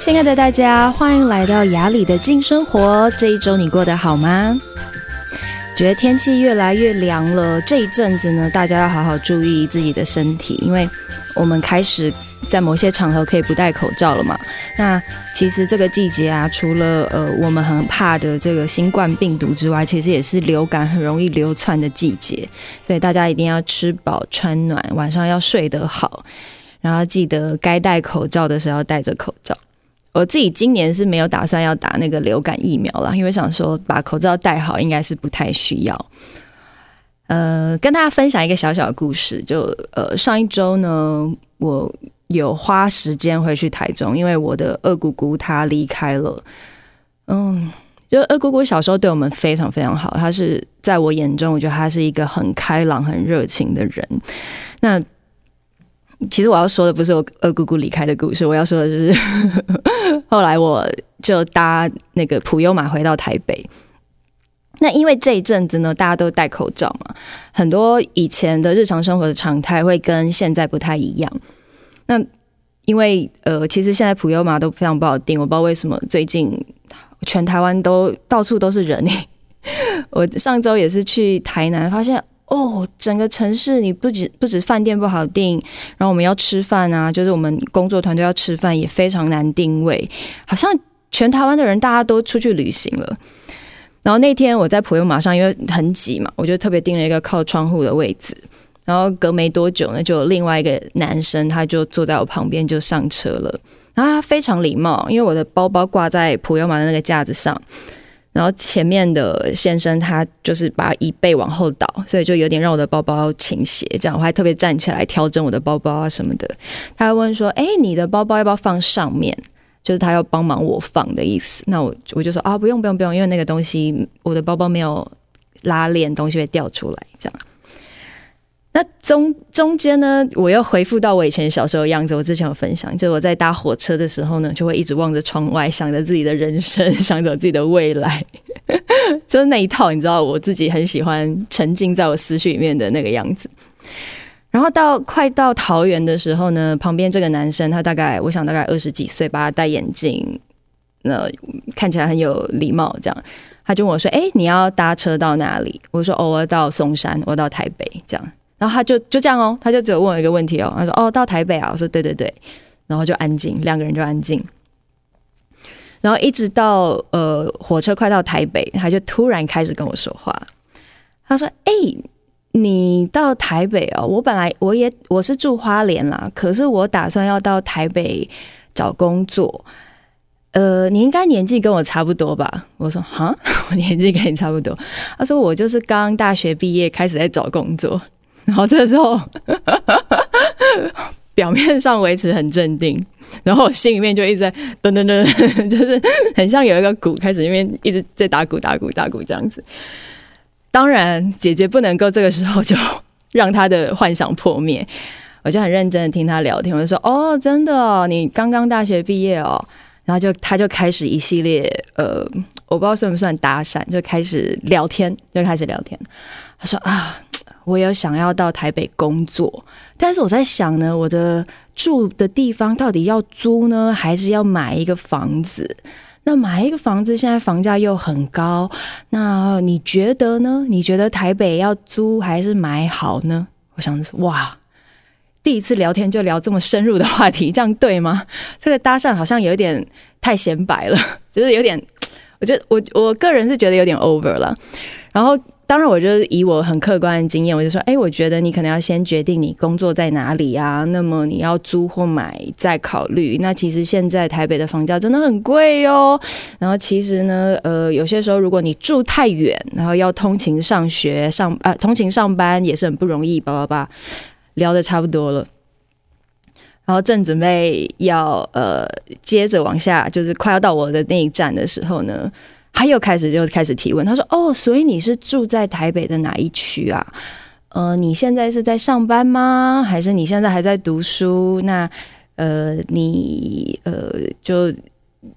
亲爱的大家，欢迎来到雅里的静生活。这一周你过得好吗？觉得天气越来越凉了，这一阵子呢，大家要好好注意自己的身体，因为我们开始在某些场合可以不戴口罩了嘛。那其实这个季节啊，除了呃我们很怕的这个新冠病毒之外，其实也是流感很容易流窜的季节，所以大家一定要吃饱穿暖，晚上要睡得好，然后记得该戴口罩的时候要戴着口罩。我自己今年是没有打算要打那个流感疫苗了，因为想说把口罩戴好应该是不太需要。呃，跟大家分享一个小小的故事，就呃上一周呢，我有花时间回去台中，因为我的二姑姑她离开了。嗯，就二姑姑小时候对我们非常非常好，她是在我眼中，我觉得她是一个很开朗、很热情的人。那其实我要说的不是我二姑姑离开的故事，我要说的是 后来我就搭那个普悠玛回到台北。那因为这一阵子呢，大家都戴口罩嘛，很多以前的日常生活的常态会跟现在不太一样。那因为呃，其实现在普悠玛都非常不好订，我不知道为什么最近全台湾都到处都是人。我上周也是去台南，发现。哦，整个城市你不止不止饭店不好订，然后我们要吃饭啊，就是我们工作团队要吃饭也非常难定位，好像全台湾的人大家都出去旅行了。然后那天我在普悠玛上，因为很挤嘛，我就特别订了一个靠窗户的位置。然后隔没多久呢，就有另外一个男生，他就坐在我旁边就上车了。然后他非常礼貌，因为我的包包挂在普悠玛的那个架子上。然后前面的先生他就是把椅背往后倒，所以就有点让我的包包倾斜。这样我还特别站起来调整我的包包啊什么的。他还问说：“哎，你的包包要不要放上面？”就是他要帮忙我放的意思。那我我就说：“啊，不用不用不用，因为那个东西我的包包没有拉链，东西会掉出来。”这样。那中中间呢，我又回复到我以前小时候的样子。我之前有分享，就我在搭火车的时候呢，就会一直望着窗外，想着自己的人生，想着自己的未来，就是那一套，你知道，我自己很喜欢沉浸在我思绪里面的那个样子。然后到快到桃园的时候呢，旁边这个男生，他大概我想大概二十几岁吧，戴眼镜，那看起来很有礼貌，这样，他就问我说：“哎，你要搭车到哪里？”我说：“哦，我要到松山，我到台北。”这样。然后他就就这样哦，他就只有问我一个问题哦，他说：“哦，到台北啊？”我说：“对对对。”然后就安静，两个人就安静。然后一直到呃火车快到台北，他就突然开始跟我说话。他说：“哎，你到台北哦？我本来我也我是住花莲啦，可是我打算要到台北找工作。呃，你应该年纪跟我差不多吧？”我说：“哈，我年纪跟你差不多。”他说：“我就是刚大学毕业，开始在找工作。”然后这个时候，表面上维持很镇定，然后我心里面就一直在噔噔噔，就是很像有一个鼓开始，因为一直在打鼓、打鼓、打鼓这样子。当然，姐姐不能够这个时候就 让她的幻想破灭，我就很认真的听她聊天。我就说：“哦，真的哦，你刚刚大学毕业哦。”然后就她就开始一系列呃，我不知道算不算搭讪，就开始聊天，就开始聊天。她说：“啊。”我有想要到台北工作，但是我在想呢，我的住的地方到底要租呢，还是要买一个房子？那买一个房子现在房价又很高，那你觉得呢？你觉得台北要租还是买好呢？我想说，哇，第一次聊天就聊这么深入的话题，这样对吗？这个搭讪好像有点太显摆了，就是有点，我觉得我我个人是觉得有点 over 了，然后。当然，我就是以我很客观的经验，我就说，哎，我觉得你可能要先决定你工作在哪里啊，那么你要租或买再考虑。那其实现在台北的房价真的很贵哦。然后其实呢，呃，有些时候如果你住太远，然后要通勤上学上啊，通勤上班也是很不容易。叭叭叭，聊得差不多了，然后正准备要呃接着往下，就是快要到我的那一站的时候呢。他又开始就开始提问，他说：“哦，所以你是住在台北的哪一区啊？呃，你现在是在上班吗？还是你现在还在读书？那呃，你呃，就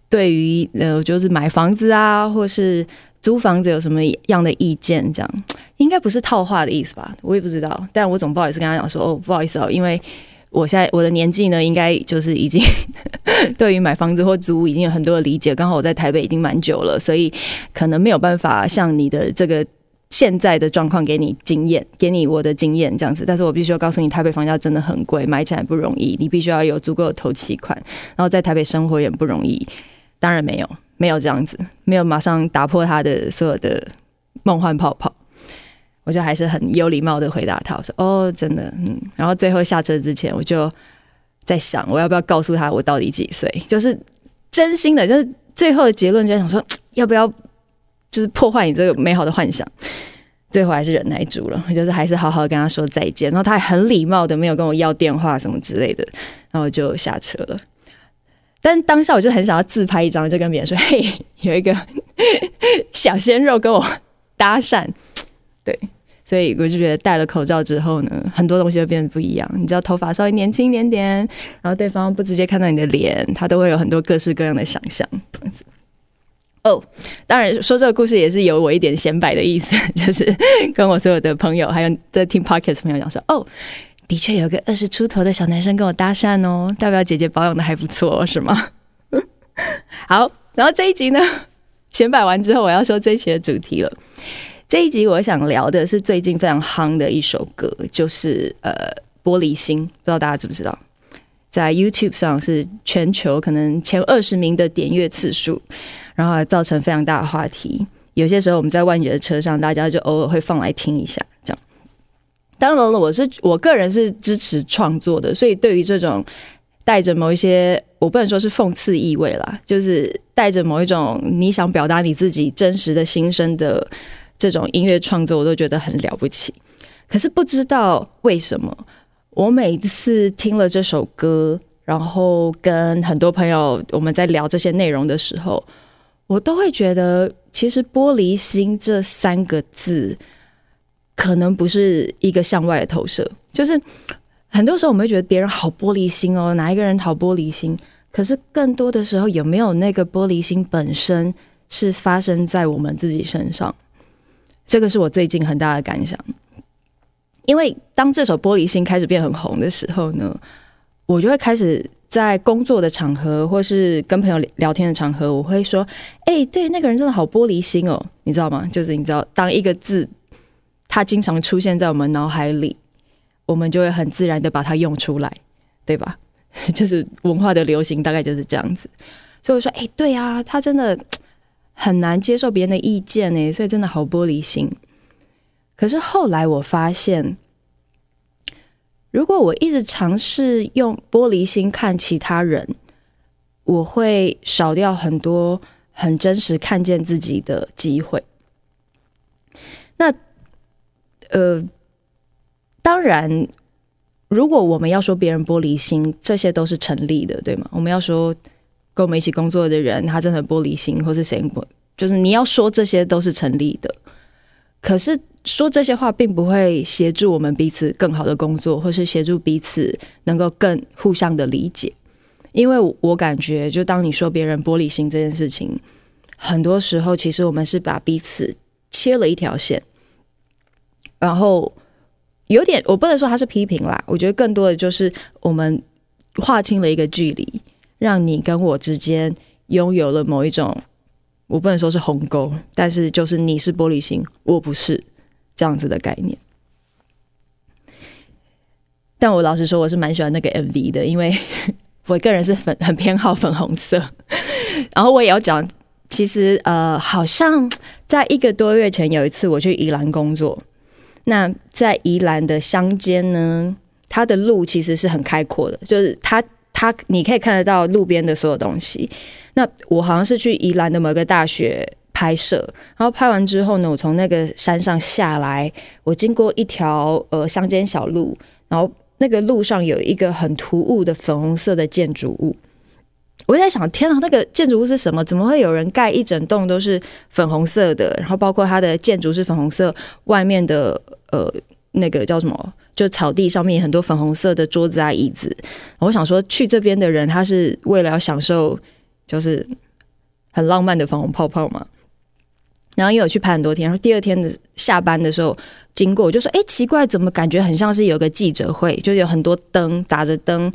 对于呃，就是买房子啊，或是租房子有什么样的意见？这样应该不是套话的意思吧？我也不知道，但我总不好意思跟他讲说，哦，不好意思哦，因为我现在我的年纪呢，应该就是已经 对于买房子或租屋已经有很多的理解。刚好我在台北已经蛮久了，所以可能没有办法像你的这个现在的状况给你经验，给你我的经验这样子。但是我必须要告诉你，台北房价真的很贵，买起来不容易，你必须要有足够的头期款，然后在台北生活也不容易。当然没有，没有这样子，没有马上打破他的所有的梦幻泡泡。我就还是很有礼貌的回答他，我说：“哦，真的，嗯。”然后最后下车之前，我就在想，我要不要告诉他我到底几岁？就是真心的，就是最后的结论，就想说，要不要就是破坏你这个美好的幻想？最后还是忍耐住了，就是还是好好跟他说再见。然后他还很礼貌的没有跟我要电话什么之类的，然后就下车了。但当下我就很想要自拍一张，就跟别人说：“嘿，有一个小鲜肉跟我搭讪。”对。所以我就觉得戴了口罩之后呢，很多东西都变得不一样。你知道，头发稍微年轻一点点，然后对方不直接看到你的脸，他都会有很多各式各样的想象。哦当然说这个故事也是有我一点显摆的意思，就是跟我所有的朋友还有在听 Podcast 朋友讲说，哦，的确有个二十出头的小男生跟我搭讪哦，代表姐姐保养的还不错，是吗？好，然后这一集呢，显摆完之后，我要说这一期的主题了。这一集我想聊的是最近非常夯的一首歌，就是呃《玻璃心》，不知道大家知不知道，在 YouTube 上是全球可能前二十名的点阅次数，然后还造成非常大的话题。有些时候我们在万捷的车上，大家就偶尔会放来听一下，这样。当然了，我是我个人是支持创作的，所以对于这种带着某一些，我不能说是讽刺意味啦，就是带着某一种你想表达你自己真实的心声的。这种音乐创作我都觉得很了不起，可是不知道为什么，我每次听了这首歌，然后跟很多朋友我们在聊这些内容的时候，我都会觉得，其实“玻璃心”这三个字可能不是一个向外的投射，就是很多时候我们会觉得别人好玻璃心哦，哪一个人好玻璃心？可是更多的时候，有没有那个玻璃心本身是发生在我们自己身上？这个是我最近很大的感想，因为当这首《玻璃心》开始变很红的时候呢，我就会开始在工作的场合，或是跟朋友聊天的场合，我会说：“哎，对，那个人真的好玻璃心哦，你知道吗？就是你知道，当一个字它经常出现在我们脑海里，我们就会很自然的把它用出来，对吧？就是文化的流行大概就是这样子。所以我说：哎，对啊，他真的。”很难接受别人的意见呢，所以真的好玻璃心。可是后来我发现，如果我一直尝试用玻璃心看其他人，我会少掉很多很真实看见自己的机会。那，呃，当然，如果我们要说别人玻璃心，这些都是成立的，对吗？我们要说。跟我们一起工作的人，他真的玻璃心，或是谁不，就是你要说这些都是成立的。可是说这些话，并不会协助我们彼此更好的工作，或是协助彼此能够更互相的理解。因为我感觉，就当你说别人玻璃心这件事情，很多时候其实我们是把彼此切了一条线，然后有点，我不能说他是批评啦，我觉得更多的就是我们划清了一个距离。让你跟我之间拥有了某一种，我不能说是鸿沟，但是就是你是玻璃心，我不是这样子的概念。但我老实说，我是蛮喜欢那个 MV 的，因为 我个人是粉很偏好粉红色。然后我也要讲，其实呃，好像在一个多月前有一次我去宜兰工作，那在宜兰的乡间呢，它的路其实是很开阔的，就是它。他你可以看得到路边的所有东西。那我好像是去宜兰的某个大学拍摄，然后拍完之后呢，我从那个山上下来，我经过一条呃乡间小路，然后那个路上有一个很突兀的粉红色的建筑物。我在想，天啊，那个建筑物是什么？怎么会有人盖一整栋都是粉红色的？然后包括它的建筑是粉红色，外面的呃那个叫什么？就草地上面很多粉红色的桌子啊椅子，我想说去这边的人他是为了要享受就是很浪漫的粉红泡泡嘛。然后因为我去拍很多天，然后第二天的下班的时候经过，我就说：“哎，奇怪，怎么感觉很像是有个记者会？就是有很多灯打着灯，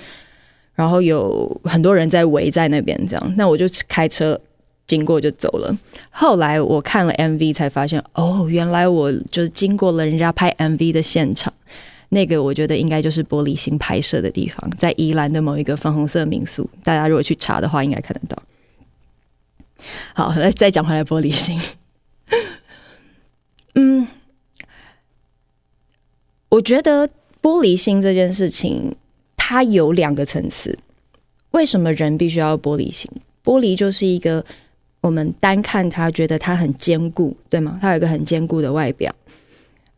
然后有很多人在围在那边这样。”那我就开车经过就走了。后来我看了 MV 才发现，哦，原来我就是经过了人家拍 MV 的现场。那个我觉得应该就是玻璃心拍摄的地方，在宜兰的某一个粉红色民宿。大家如果去查的话，应该看得到。好，来再讲回来玻璃心。嗯，我觉得玻璃心这件事情，它有两个层次。为什么人必须要玻璃心？玻璃就是一个我们单看它，觉得它很坚固，对吗？它有一个很坚固的外表，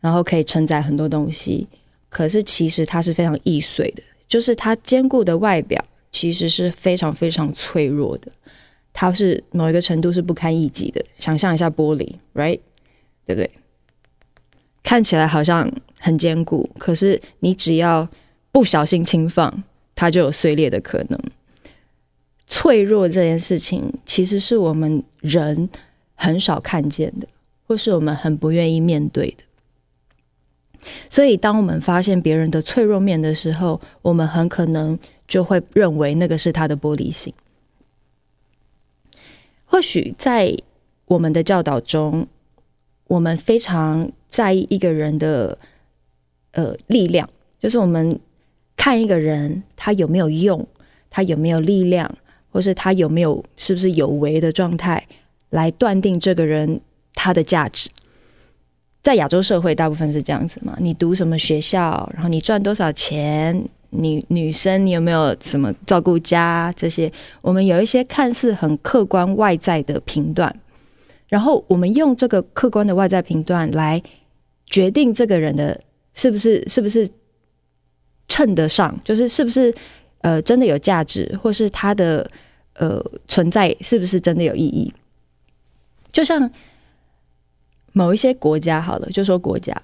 然后可以承载很多东西。可是其实它是非常易碎的，就是它坚固的外表其实是非常非常脆弱的，它是某一个程度是不堪一击的。想象一下玻璃，right？对不对？看起来好像很坚固，可是你只要不小心轻放，它就有碎裂的可能。脆弱这件事情，其实是我们人很少看见的，或是我们很不愿意面对的。所以，当我们发现别人的脆弱面的时候，我们很可能就会认为那个是他的玻璃心。或许在我们的教导中，我们非常在意一个人的呃力量，就是我们看一个人他有没有用，他有没有力量，或是他有没有是不是有为的状态，来断定这个人他的价值。在亚洲社会，大部分是这样子嘛？你读什么学校，然后你赚多少钱，你女生你有没有什么照顾家这些？我们有一些看似很客观外在的评断。然后我们用这个客观的外在评断来决定这个人的是不是是不是称得上，就是是不是呃真的有价值，或是他的呃存在是不是真的有意义？就像某一些国家好了，就说国家，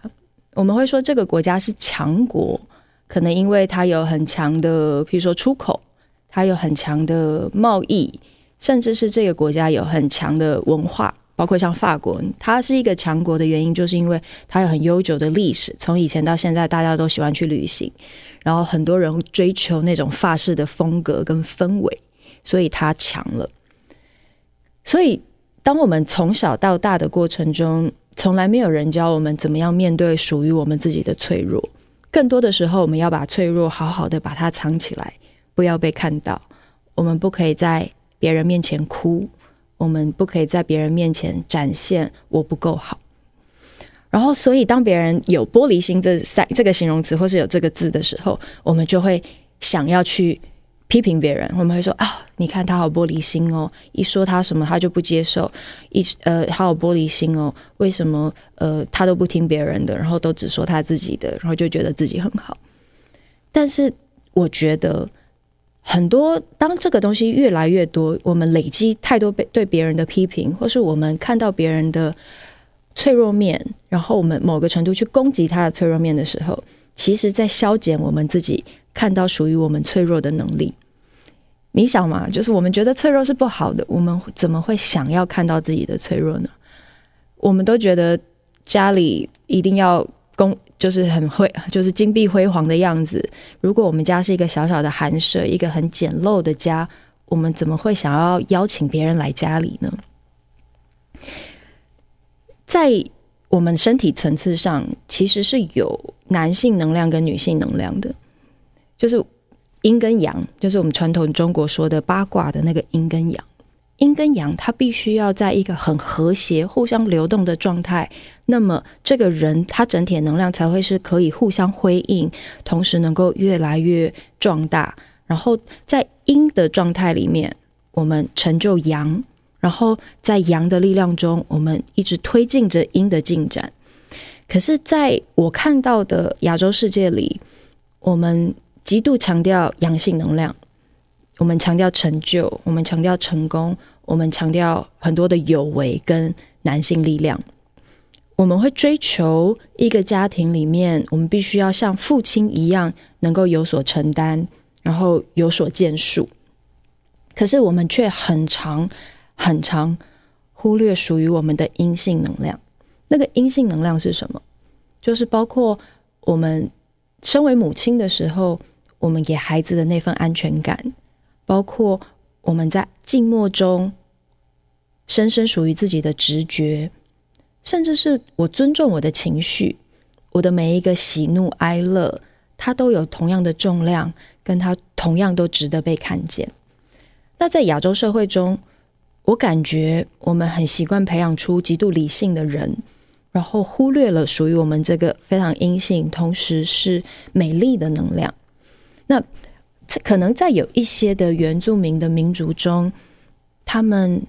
我们会说这个国家是强国，可能因为它有很强的，譬如说出口，它有很强的贸易，甚至是这个国家有很强的文化。包括像法国，它是一个强国的原因，就是因为它有很悠久的历史，从以前到现在，大家都喜欢去旅行，然后很多人追求那种法式的风格跟氛围，所以它强了。所以，当我们从小到大的过程中，从来没有人教我们怎么样面对属于我们自己的脆弱，更多的时候，我们要把脆弱好好的把它藏起来，不要被看到。我们不可以在别人面前哭。我们不可以在别人面前展现我不够好，然后，所以当别人有玻璃心这三这个形容词或是有这个字的时候，我们就会想要去批评别人。我们会说啊，你看他好玻璃心哦，一说他什么他就不接受，一呃，他好玻璃心哦，为什么呃他都不听别人的，然后都只说他自己的，然后就觉得自己很好。但是我觉得。很多，当这个东西越来越多，我们累积太多被对别人的批评，或是我们看到别人的脆弱面，然后我们某个程度去攻击他的脆弱面的时候，其实在消减我们自己看到属于我们脆弱的能力。你想嘛，就是我们觉得脆弱是不好的，我们怎么会想要看到自己的脆弱呢？我们都觉得家里一定要。公就是很辉，就是金碧辉煌的样子。如果我们家是一个小小的寒舍，一个很简陋的家，我们怎么会想要邀请别人来家里呢？在我们身体层次上，其实是有男性能量跟女性能量的，就是阴跟阳，就是我们传统中国说的八卦的那个阴跟阳。阴跟阳，它必须要在一个很和谐、互相流动的状态，那么这个人他整体能量才会是可以互相辉映，同时能够越来越壮大。然后在阴的状态里面，我们成就阳；然后在阳的力量中，我们一直推进着阴的进展。可是，在我看到的亚洲世界里，我们极度强调阳性能量。我们强调成就，我们强调成功，我们强调很多的有为跟男性力量。我们会追求一个家庭里面，我们必须要像父亲一样，能够有所承担，然后有所建树。可是我们却很常、很常忽略属于我们的阴性能量。那个阴性能量是什么？就是包括我们身为母亲的时候，我们给孩子的那份安全感，包括我们在静默中深深属于自己的直觉，甚至是我尊重我的情绪，我的每一个喜怒哀乐，它都有同样的重量，跟它同样都值得被看见。那在亚洲社会中，我感觉我们很习惯培养出极度理性的人。然后忽略了属于我们这个非常阴性，同时是美丽的能量。那可能在有一些的原住民的民族中，他们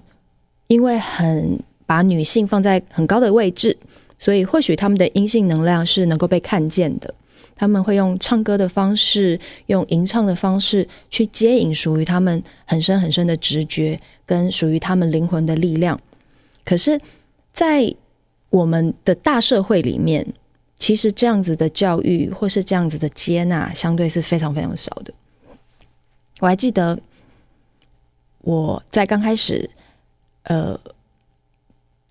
因为很把女性放在很高的位置，所以或许他们的阴性能量是能够被看见的。他们会用唱歌的方式，用吟唱的方式去接引属于他们很深很深的直觉，跟属于他们灵魂的力量。可是，在我们的大社会里面，其实这样子的教育或是这样子的接纳，相对是非常非常少的。我还记得我在刚开始，呃，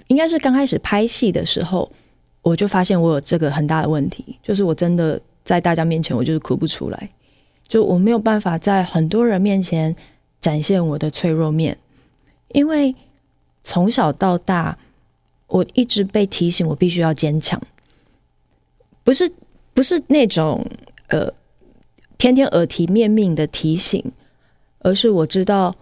应该是刚开始拍戏的时候，我就发现我有这个很大的问题，就是我真的在大家面前，我就是哭不出来，就我没有办法在很多人面前展现我的脆弱面，因为从小到大。我一直被提醒，我必须要坚强，不是不是那种呃天天耳提面命的提醒，而是我知道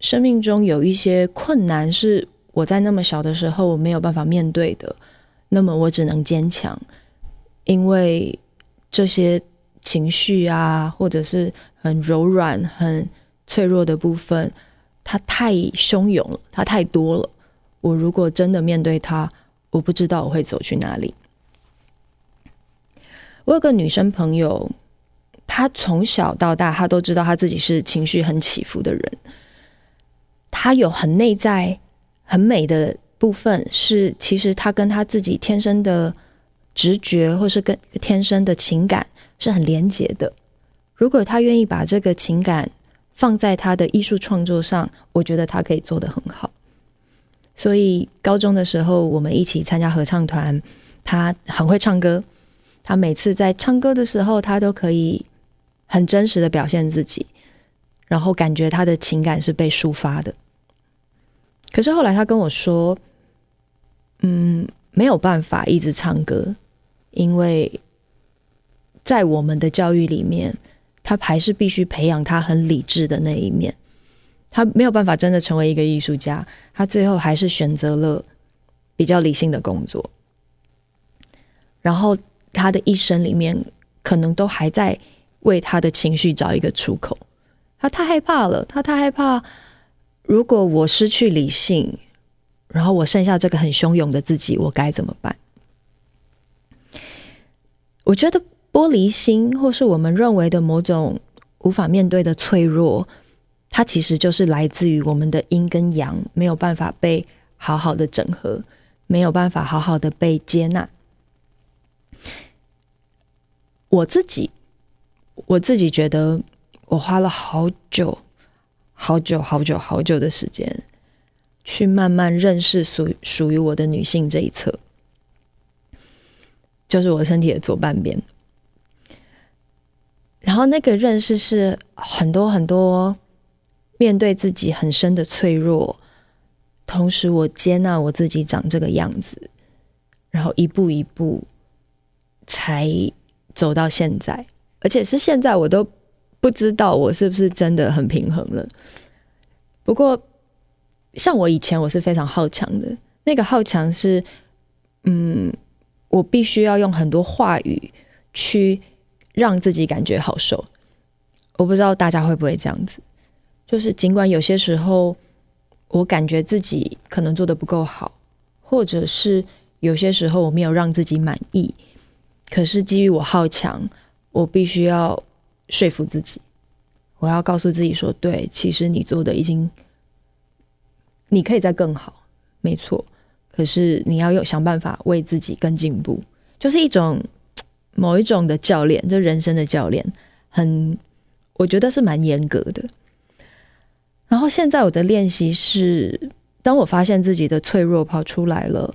生命中有一些困难是我在那么小的时候我没有办法面对的，那么我只能坚强，因为这些情绪啊，或者是很柔软、很脆弱的部分，它太汹涌了，它太多了。我如果真的面对它，我不知道我会走去哪里。我有个女生朋友，她从小到大，她都知道她自己是情绪很起伏的人。她有很内在、很美的部分，是其实她跟她自己天生的直觉，或是跟天生的情感是很连结的。如果她愿意把这个情感放在她的艺术创作上，我觉得她可以做得很好。所以高中的时候，我们一起参加合唱团。她很会唱歌，他每次在唱歌的时候，他都可以很真实的表现自己，然后感觉他的情感是被抒发的。可是后来他跟我说：“嗯，没有办法一直唱歌，因为在我们的教育里面，他还是必须培养他很理智的那一面。”他没有办法真的成为一个艺术家，他最后还是选择了比较理性的工作。然后他的一生里面，可能都还在为他的情绪找一个出口。他太害怕了，他太害怕，如果我失去理性，然后我剩下这个很汹涌的自己，我该怎么办？我觉得玻璃心，或是我们认为的某种无法面对的脆弱。它其实就是来自于我们的阴跟阳没有办法被好好的整合，没有办法好好的被接纳。我自己，我自己觉得，我花了好久、好久、好久、好久的时间，去慢慢认识属属于我的女性这一侧，就是我身体的左半边。然后那个认识是很多很多。面对自己很深的脆弱，同时我接纳我自己长这个样子，然后一步一步才走到现在，而且是现在我都不知道我是不是真的很平衡了。不过，像我以前我是非常好强的，那个好强是，嗯，我必须要用很多话语去让自己感觉好受。我不知道大家会不会这样子。就是尽管有些时候我感觉自己可能做的不够好，或者是有些时候我没有让自己满意，可是基于我好强，我必须要说服自己，我要告诉自己说：对，其实你做的已经，你可以再更好，没错。可是你要有想办法为自己更进步，就是一种某一种的教练，就人生的教练，很，我觉得是蛮严格的。然后现在我的练习是，当我发现自己的脆弱跑出来了，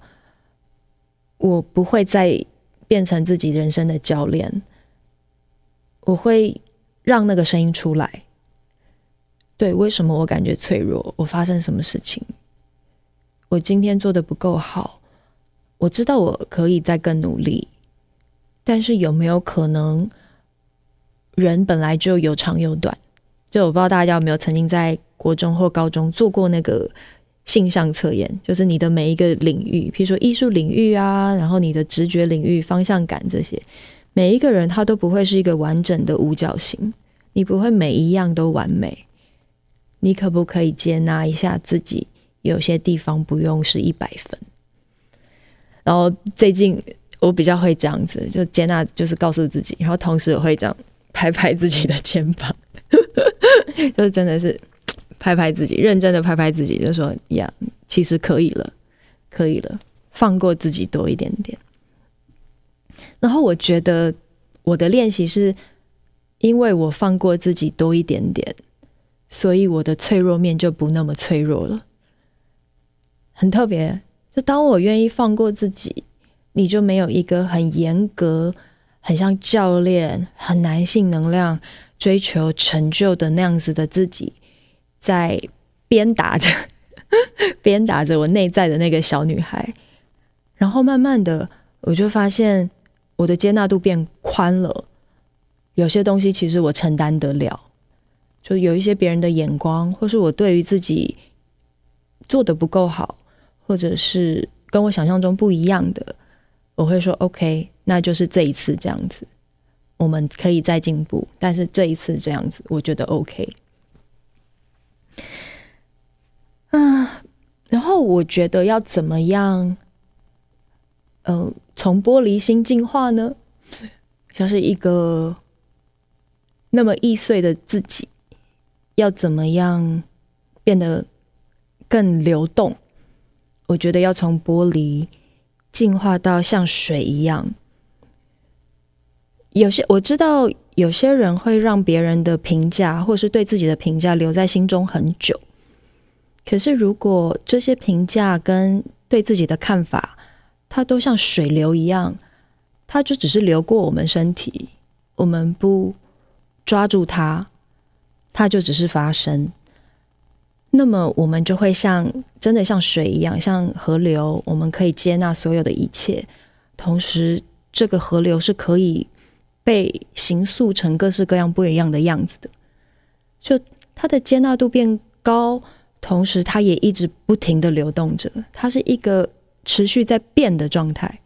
我不会再变成自己人生的教练，我会让那个声音出来。对，为什么我感觉脆弱？我发生什么事情？我今天做得不够好，我知道我可以再更努力，但是有没有可能，人本来就有长有短？就我不知道大家有没有曾经在国中或高中做过那个性向测验，就是你的每一个领域，比如说艺术领域啊，然后你的直觉领域、方向感这些，每一个人他都不会是一个完整的五角星，你不会每一样都完美，你可不可以接纳一下自己？有些地方不用是一百分，然后最近我比较会这样子，就接纳，就是告诉自己，然后同时我会这样拍拍自己的肩膀，就是真的是拍拍自己，认真的拍拍自己，就说呀，其实可以了，可以了，放过自己多一点点。然后我觉得我的练习是，因为我放过自己多一点点，所以我的脆弱面就不那么脆弱了。很特别，就当我愿意放过自己，你就没有一个很严格、很像教练、很男性能量、追求成就的那样子的自己，在鞭打着、鞭打着我内在的那个小女孩。然后慢慢的，我就发现我的接纳度变宽了，有些东西其实我承担得了，就有一些别人的眼光，或是我对于自己做的不够好。或者是跟我想象中不一样的，我会说 OK，那就是这一次这样子，我们可以再进步。但是这一次这样子，我觉得 OK。嗯，然后我觉得要怎么样，呃，从玻璃心进化呢？就是一个那么易碎的自己，要怎么样变得更流动？我觉得要从玻璃进化到像水一样。有些我知道，有些人会让别人的评价，或是对自己的评价留在心中很久。可是，如果这些评价跟对自己的看法，它都像水流一样，它就只是流过我们身体，我们不抓住它，它就只是发生。那么我们就会像真的像水一样，像河流，我们可以接纳所有的一切，同时这个河流是可以被形塑成各式各样不一样的样子的。就它的接纳度变高，同时它也一直不停的流动着，它是一个持续在变的状态。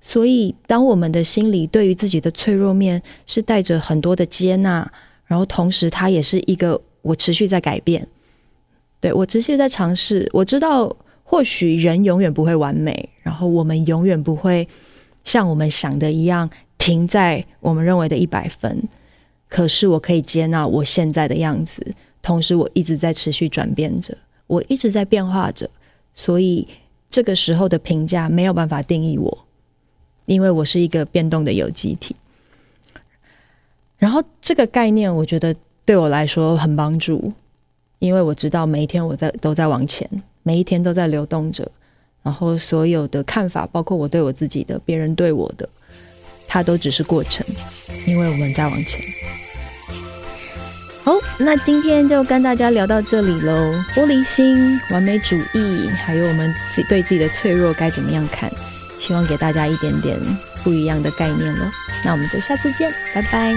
所以，当我们的心里对于自己的脆弱面是带着很多的接纳，然后同时它也是一个我持续在改变。对，我持续在尝试，我知道或许人永远不会完美，然后我们永远不会像我们想的一样停在我们认为的一百分。可是我可以接纳我现在的样子，同时我一直在持续转变着，我一直在变化着，所以这个时候的评价没有办法定义我，因为我是一个变动的有机体。然后这个概念，我觉得对我来说很帮助。因为我知道每一天我在都在往前，每一天都在流动着，然后所有的看法，包括我对我自己的、别人对我的，它都只是过程，因为我们在往前。好，那今天就跟大家聊到这里喽。玻璃心、完美主义，还有我们自己对自己的脆弱该怎么样看，希望给大家一点点不一样的概念喽。那我们就下次见，拜拜。